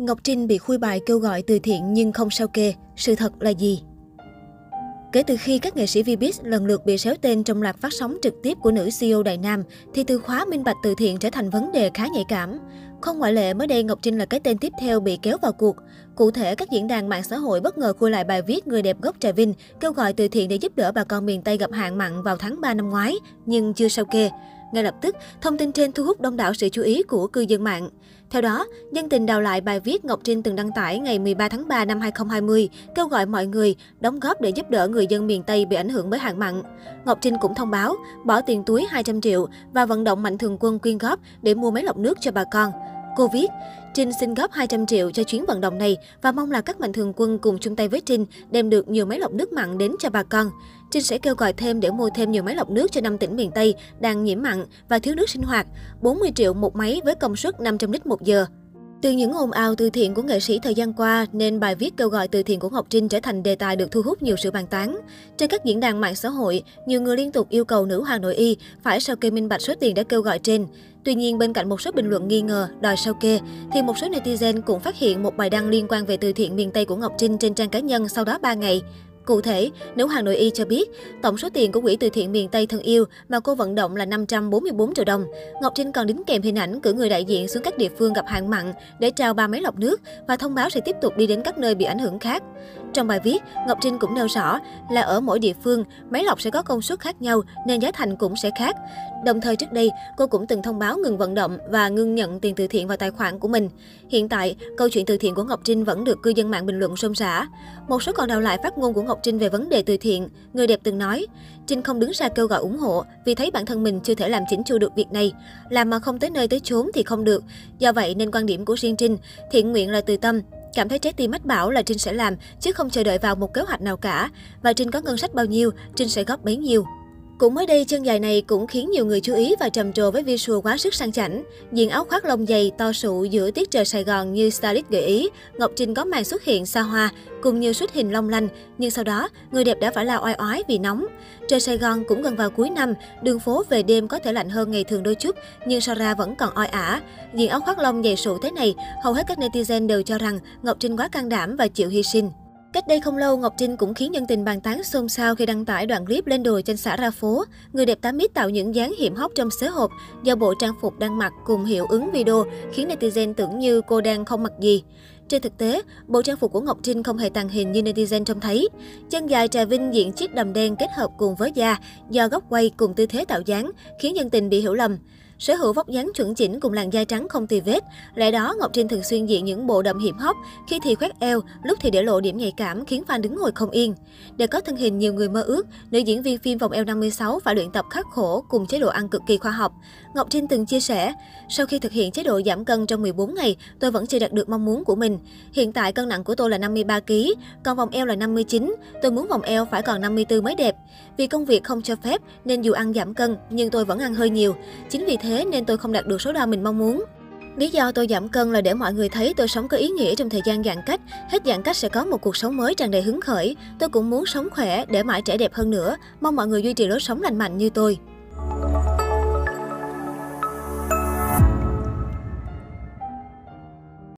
Ngọc Trinh bị khui bài kêu gọi từ thiện nhưng không sao kê, sự thật là gì? Kể từ khi các nghệ sĩ Vbiz lần lượt bị xéo tên trong loạt phát sóng trực tiếp của nữ CEO Đại Nam, thì từ khóa minh bạch từ thiện trở thành vấn đề khá nhạy cảm. Không ngoại lệ, mới đây Ngọc Trinh là cái tên tiếp theo bị kéo vào cuộc. Cụ thể, các diễn đàn mạng xã hội bất ngờ khui lại bài viết người đẹp gốc Trà Vinh kêu gọi từ thiện để giúp đỡ bà con miền Tây gặp hạn mặn vào tháng 3 năm ngoái, nhưng chưa sao kê. Ngay lập tức, thông tin trên thu hút đông đảo sự chú ý của cư dân mạng. Theo đó, nhân tình đào lại bài viết Ngọc Trinh từng đăng tải ngày 13 tháng 3 năm 2020, kêu gọi mọi người đóng góp để giúp đỡ người dân miền Tây bị ảnh hưởng bởi hạn mặn. Ngọc Trinh cũng thông báo bỏ tiền túi 200 triệu và vận động mạnh thường quân quyên góp để mua máy lọc nước cho bà con. Cô viết, Trinh xin góp 200 triệu cho chuyến vận động này và mong là các mạnh thường quân cùng chung tay với Trinh đem được nhiều máy lọc nước mặn đến cho bà con. Trinh sẽ kêu gọi thêm để mua thêm nhiều máy lọc nước cho 5 tỉnh miền Tây đang nhiễm mặn và thiếu nước sinh hoạt, 40 triệu một máy với công suất 500 lít một giờ. Từ những ồn ào từ thiện của nghệ sĩ thời gian qua, nên bài viết kêu gọi từ thiện của Ngọc Trinh trở thành đề tài được thu hút nhiều sự bàn tán. Trên các diễn đàn mạng xã hội, nhiều người liên tục yêu cầu nữ hoàng nội y phải sao kê minh bạch số tiền đã kêu gọi trên. Tuy nhiên, bên cạnh một số bình luận nghi ngờ, đòi sao kê, thì một số netizen cũng phát hiện một bài đăng liên quan về từ thiện miền Tây của Ngọc Trinh trên trang cá nhân sau đó 3 ngày. Cụ thể, nữ hoàng nội y cho biết, tổng số tiền của quỹ từ thiện miền Tây thân yêu mà cô vận động là 544 triệu đồng. Ngọc Trinh còn đính kèm hình ảnh cử người đại diện xuống các địa phương gặp hạn mặn để trao ba máy lọc nước và thông báo sẽ tiếp tục đi đến các nơi bị ảnh hưởng khác. Trong bài viết, Ngọc Trinh cũng nêu rõ là ở mỗi địa phương, máy lọc sẽ có công suất khác nhau nên giá thành cũng sẽ khác. Đồng thời trước đây, cô cũng từng thông báo ngừng vận động và ngưng nhận tiền từ thiện vào tài khoản của mình. Hiện tại, câu chuyện từ thiện của Ngọc Trinh vẫn được cư dân mạng bình luận xôn xả. Một số còn đào lại phát ngôn của Ngọc Trinh về vấn đề từ thiện. Người đẹp từng nói, Trinh không đứng ra kêu gọi ủng hộ vì thấy bản thân mình chưa thể làm chỉnh chu được việc này. Làm mà không tới nơi tới chốn thì không được. Do vậy nên quan điểm của riêng Trinh, thiện nguyện là từ tâm, Cảm thấy trái tim mách bảo là Trinh sẽ làm, chứ không chờ đợi vào một kế hoạch nào cả. Và Trinh có ngân sách bao nhiêu, Trinh sẽ góp bấy nhiêu. Cũng mới đây, chân dài này cũng khiến nhiều người chú ý và trầm trồ với visual quá sức sang chảnh. Diện áo khoác lông dày to sụ giữa tiết trời Sài Gòn như stylist gợi ý, Ngọc Trinh có màn xuất hiện xa hoa cùng nhiều xuất hình long lanh, nhưng sau đó, người đẹp đã phải la oai oái vì nóng. Trời Sài Gòn cũng gần vào cuối năm, đường phố về đêm có thể lạnh hơn ngày thường đôi chút, nhưng so ra vẫn còn oi ả. Diện áo khoác lông dày sụ thế này, hầu hết các netizen đều cho rằng Ngọc Trinh quá can đảm và chịu hy sinh. Cách đây không lâu, Ngọc Trinh cũng khiến nhân tình bàn tán xôn xao khi đăng tải đoạn clip lên đồi trên xã ra phố. Người đẹp 8 mít tạo những dáng hiểm hóc trong xế hộp do bộ trang phục đang mặc cùng hiệu ứng video khiến netizen tưởng như cô đang không mặc gì. Trên thực tế, bộ trang phục của Ngọc Trinh không hề tàng hình như netizen trông thấy. Chân dài trà vinh diện chiếc đầm đen kết hợp cùng với da do góc quay cùng tư thế tạo dáng khiến nhân tình bị hiểu lầm. Sở hữu vóc dáng chuẩn chỉnh cùng làn da trắng không tì vết, lẽ đó Ngọc Trinh thường xuyên diện những bộ đầm hiểm hóc, khi thì khoét eo, lúc thì để lộ điểm nhạy cảm khiến fan đứng ngồi không yên. Để có thân hình nhiều người mơ ước, nữ diễn viên phim vòng eo 56 phải luyện tập khắc khổ cùng chế độ ăn cực kỳ khoa học. Ngọc Trinh từng chia sẻ, sau khi thực hiện chế độ giảm cân trong 14 ngày, tôi vẫn chưa đạt được mong muốn của mình. Hiện tại cân nặng của tôi là 53 kg, còn vòng eo là 59, tôi muốn vòng eo phải còn 54 mới đẹp. Vì công việc không cho phép nên dù ăn giảm cân nhưng tôi vẫn ăn hơi nhiều. Chính vì thế thế nên tôi không đạt được số đo mình mong muốn. Lý do tôi giảm cân là để mọi người thấy tôi sống có ý nghĩa trong thời gian giãn cách. Hết giãn cách sẽ có một cuộc sống mới tràn đầy hứng khởi. Tôi cũng muốn sống khỏe, để mãi trẻ đẹp hơn nữa. Mong mọi người duy trì lối sống lành mạnh như tôi.